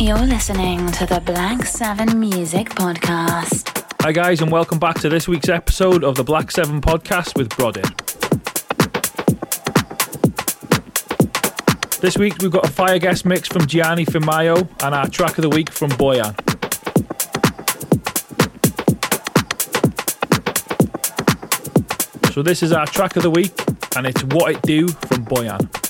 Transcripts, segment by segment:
You're listening to the Black 7 Music Podcast. Hi, guys, and welcome back to this week's episode of the Black 7 Podcast with Brodin. This week we've got a fire guest mix from Gianni Firmaio and our track of the week from Boyan. So this is our track of the week and it's What It Do from Boyan.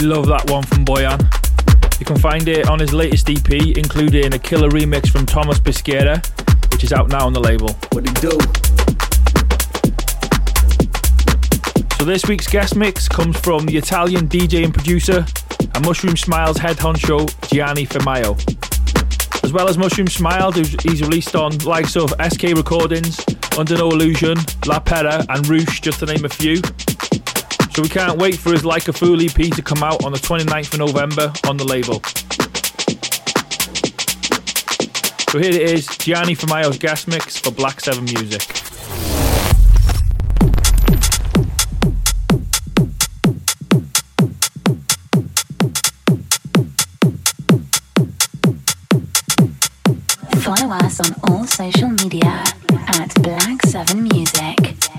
Absolutely love that one from Boyan. You can find it on his latest EP, including a killer remix from Thomas Bisquera, which is out now on the label. What do do? So this week's guest mix comes from the Italian DJ and producer and Mushroom Smiles head honcho Gianni Firmaio. As well as Mushroom Smile, he's released on likes of SK Recordings, Under No Illusion, La Pera, and Roosh, just to name a few. So we can't wait for his Like a Fool EP to come out on the 29th of November on the label. So here it is, Gianni Firmaio's guest mix for Black 7 Music. Follow us on all social media at Black 7 Music.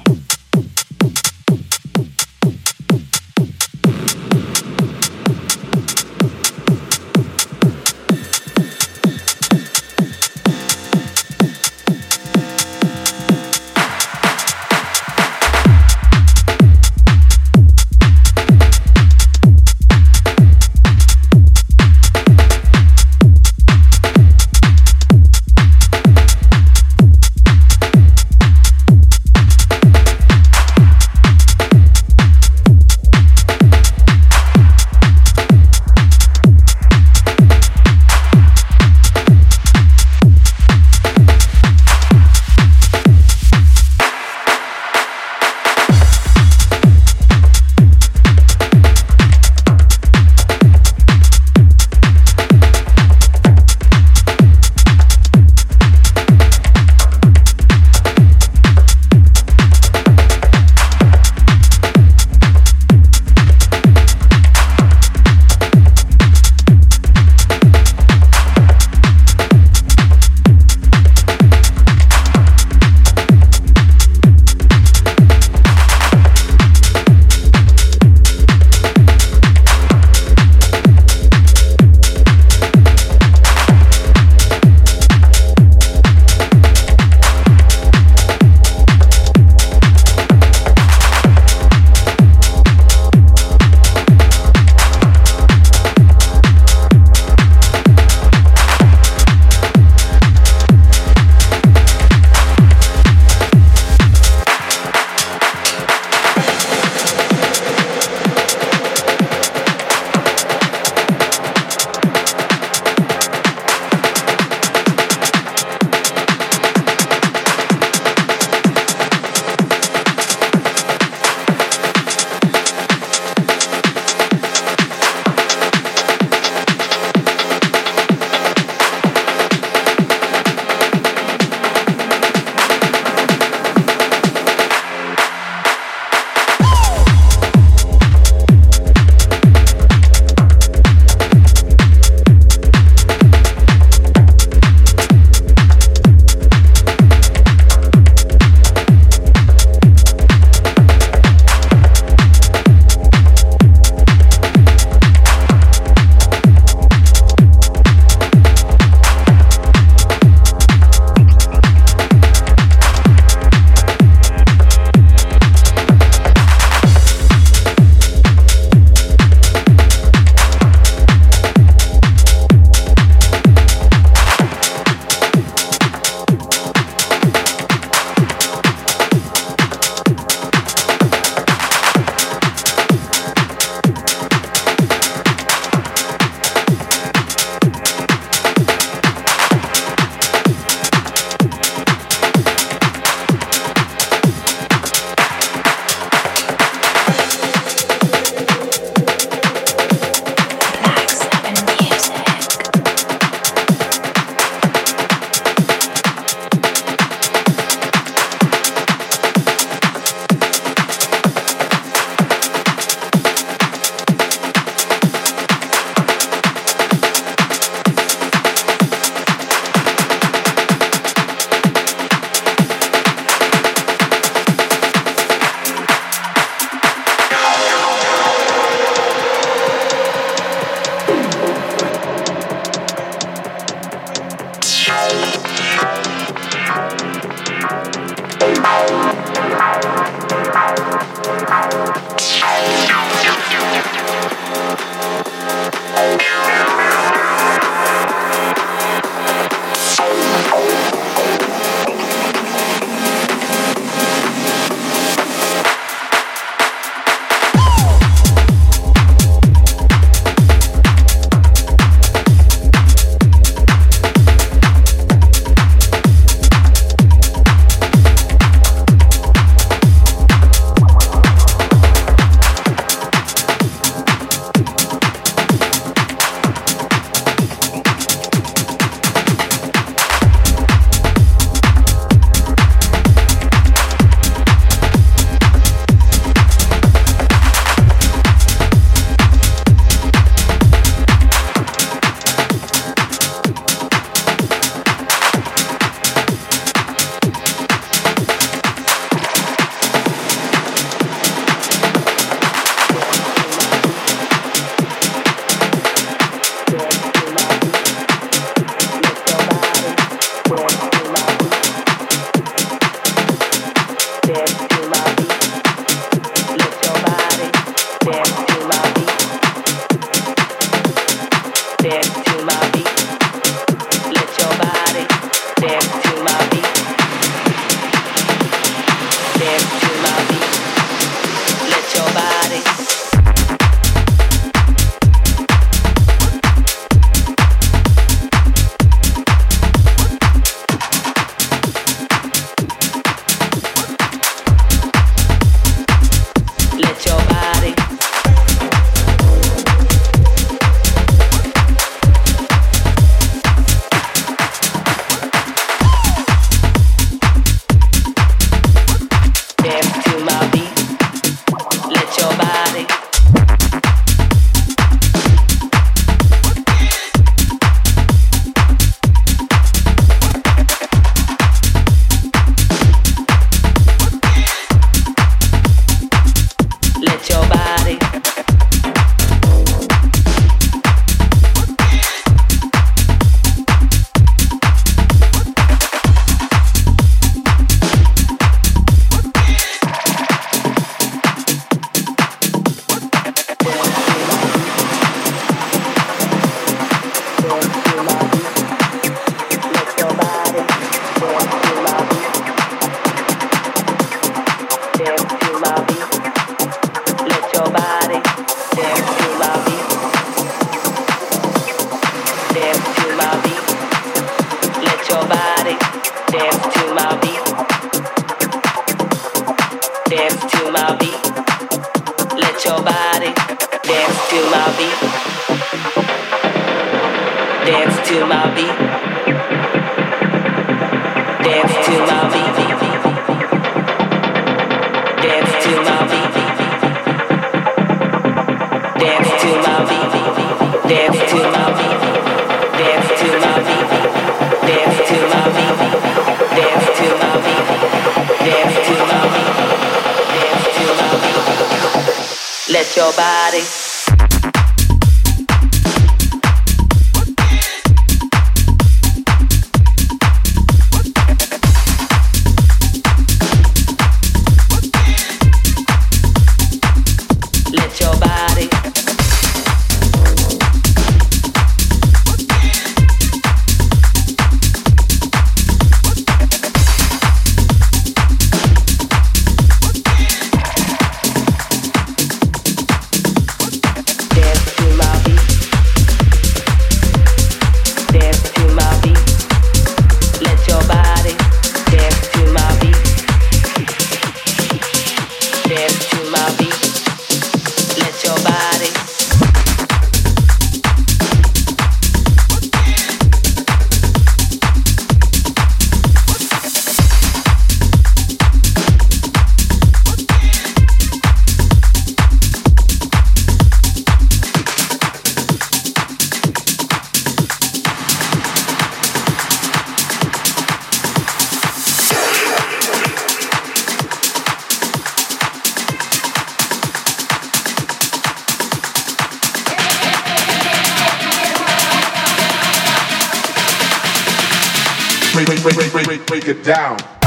Break, break, break, break, break it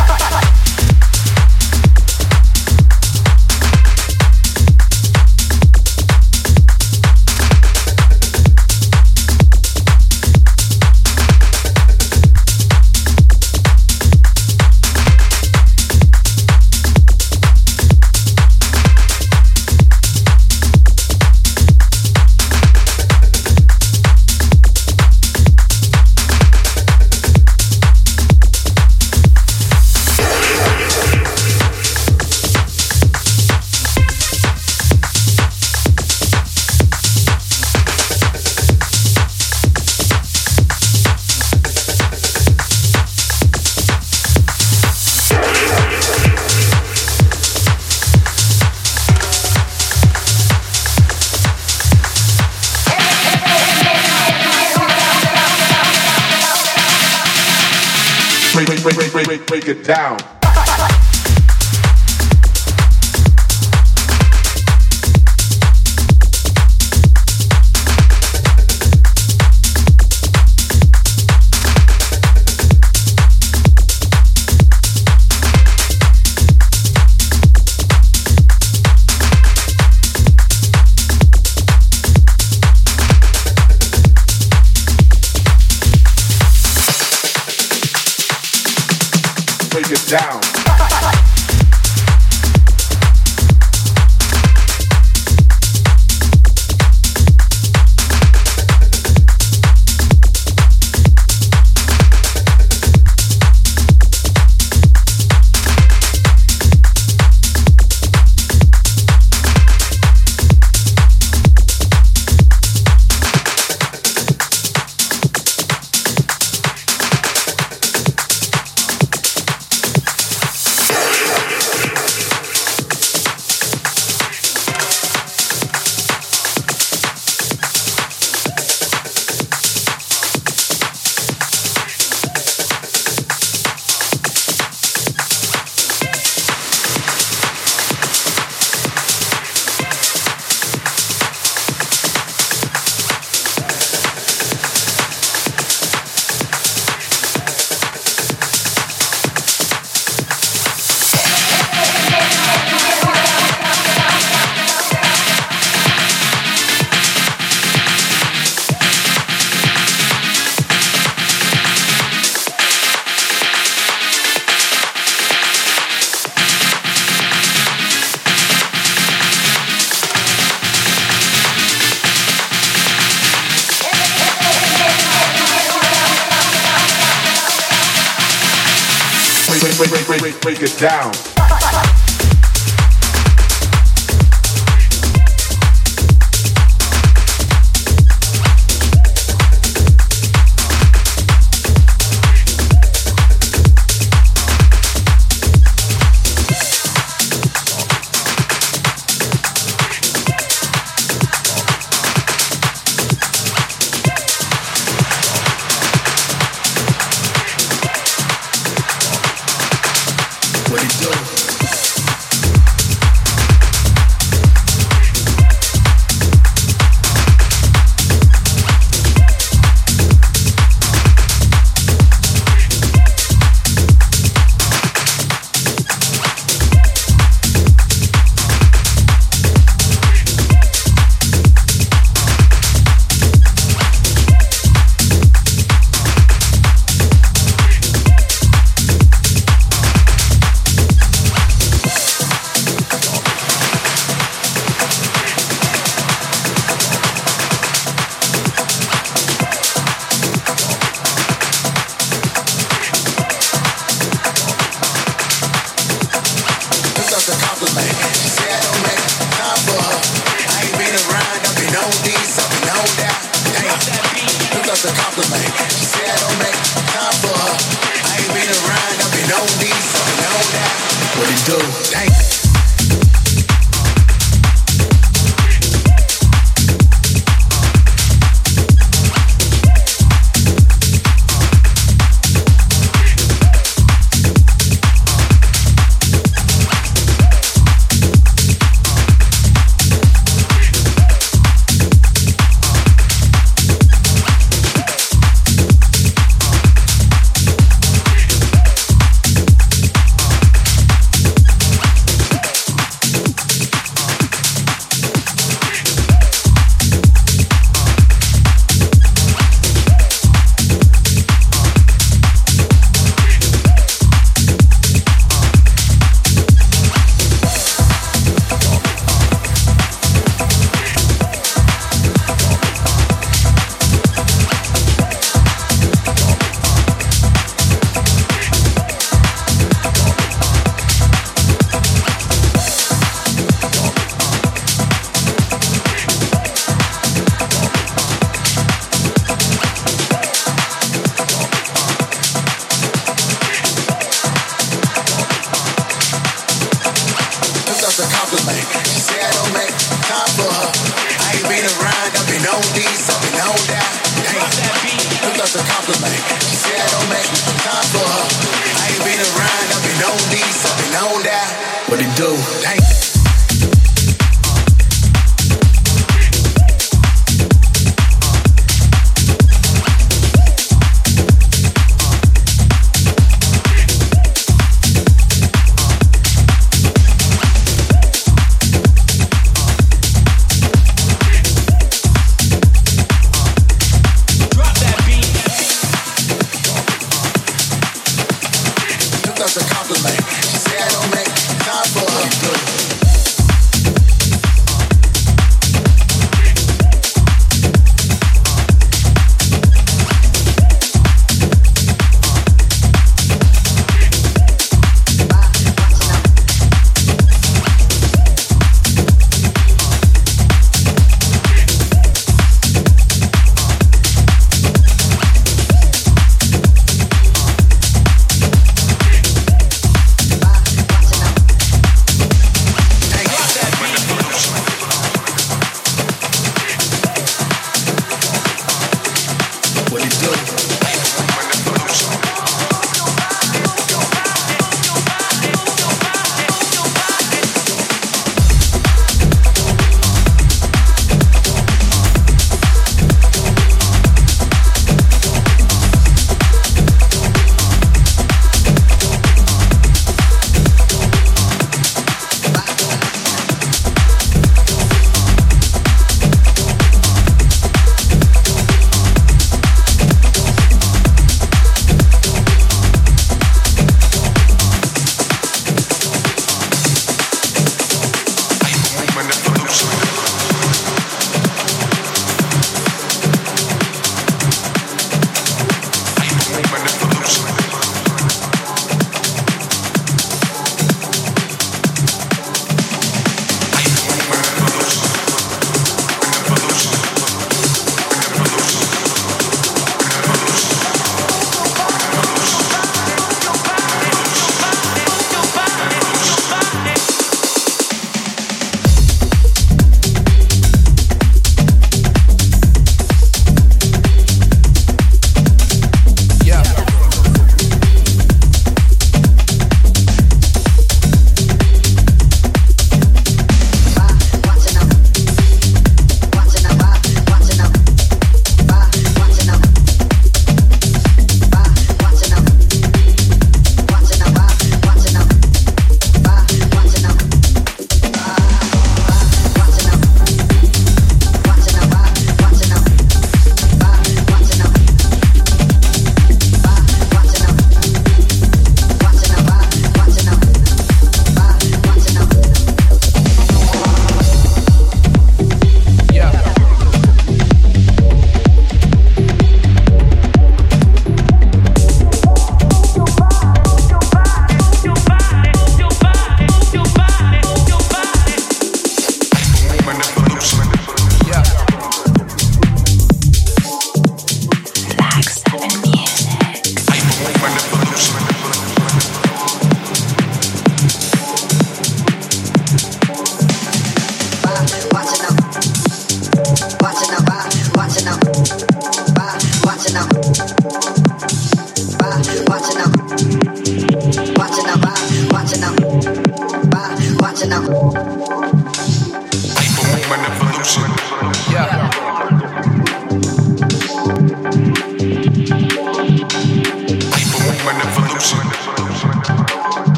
down.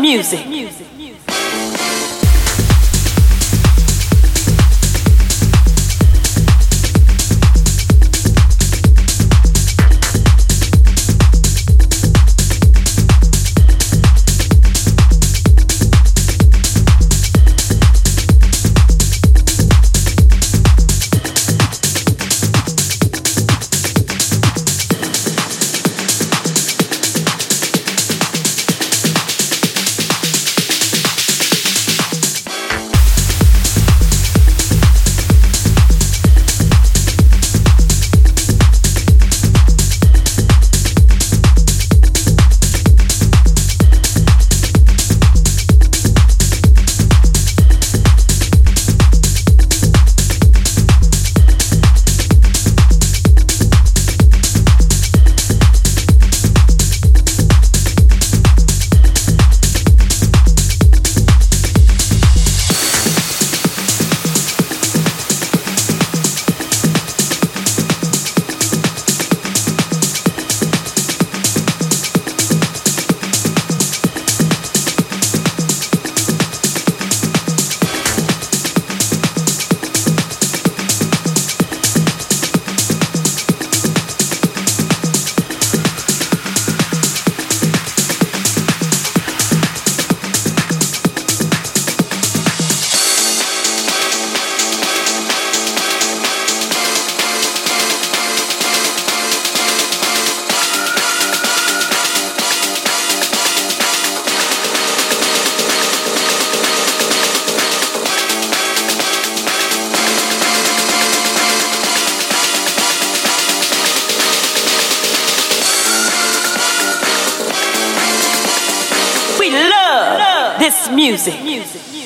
Music. So music. music.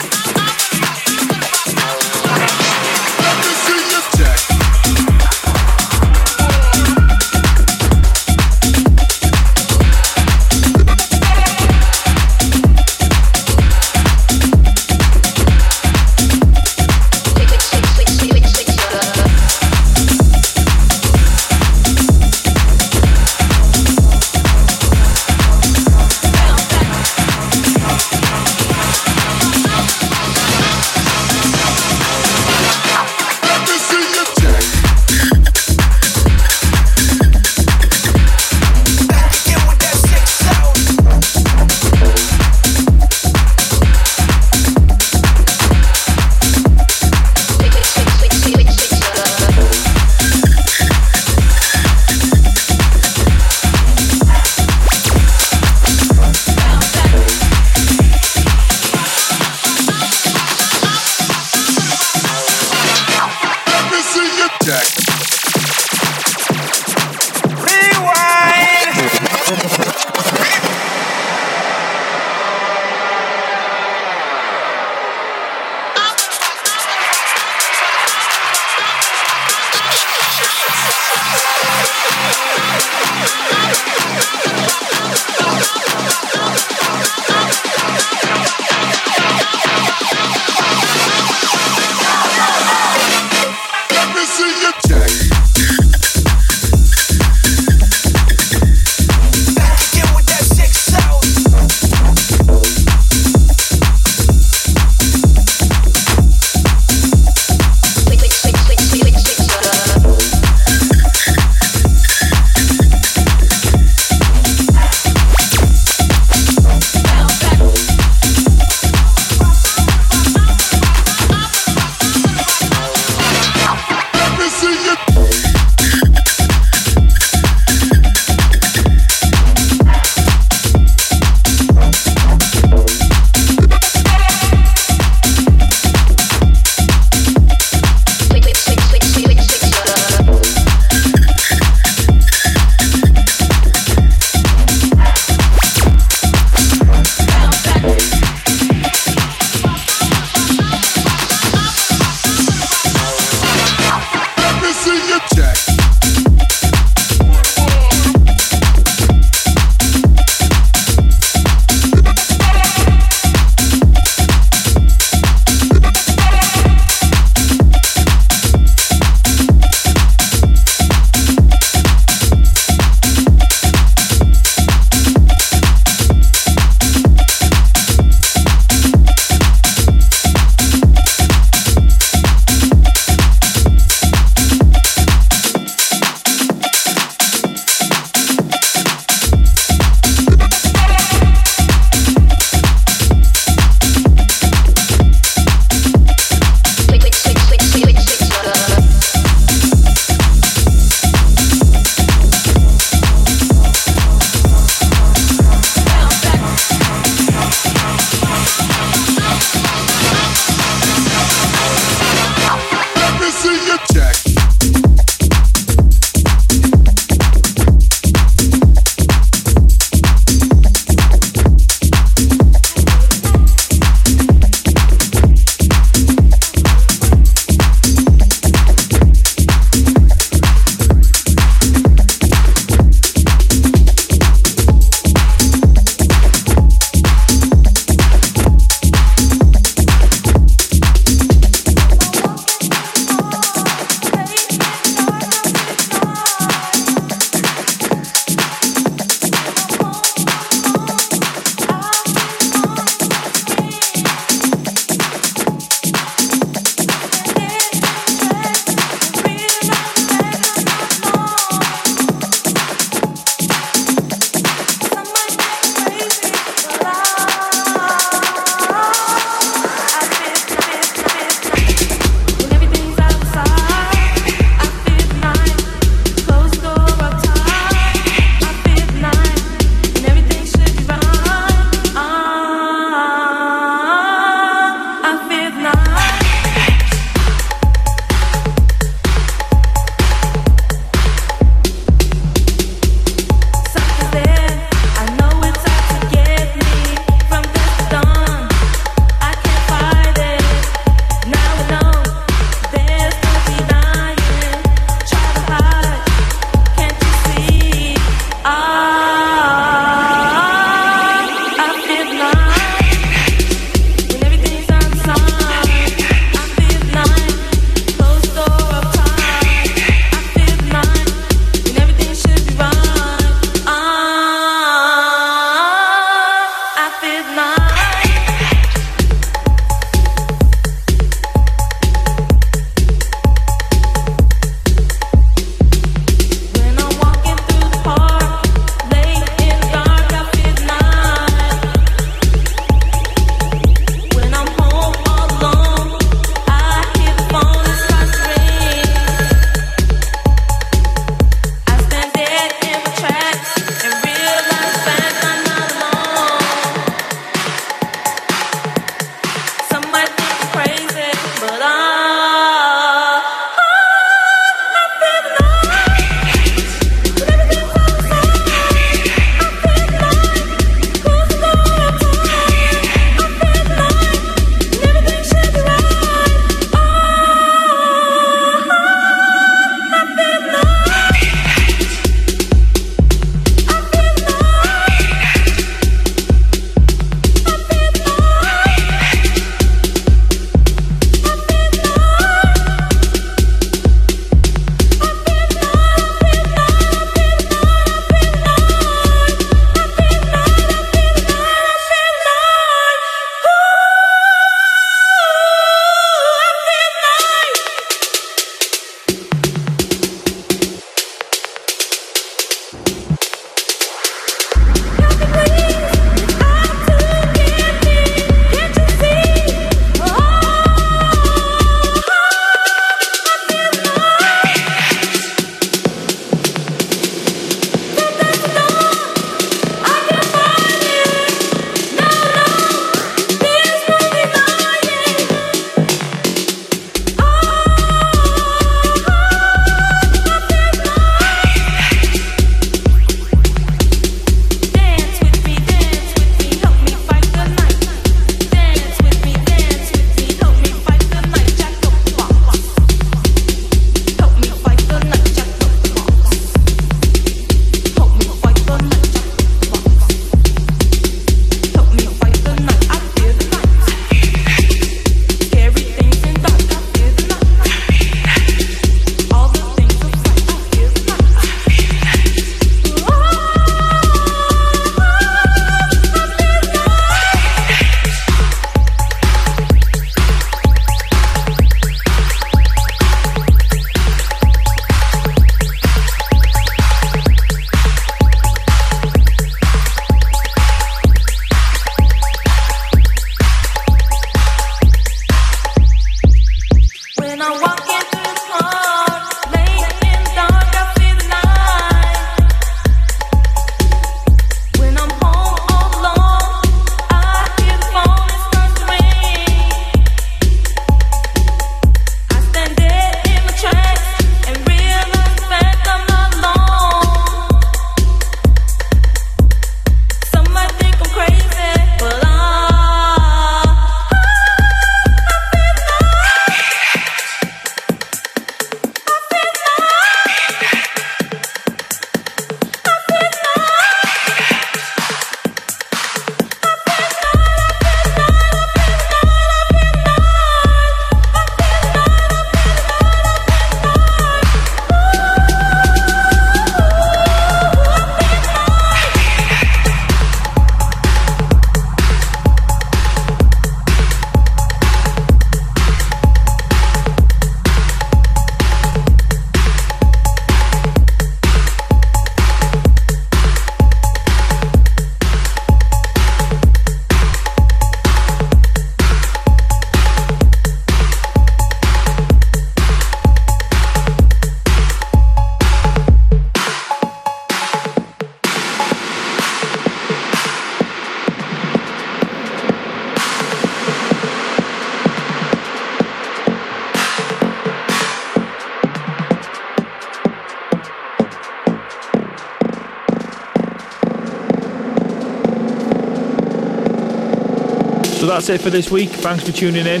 That's it for this week. Thanks for tuning in.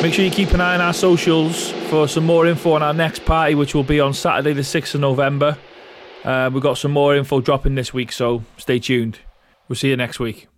Make sure you keep an eye on our socials for some more info on our next party, which will be on Saturday, the 6th of November. Uh, we've got some more info dropping this week, so stay tuned. We'll see you next week.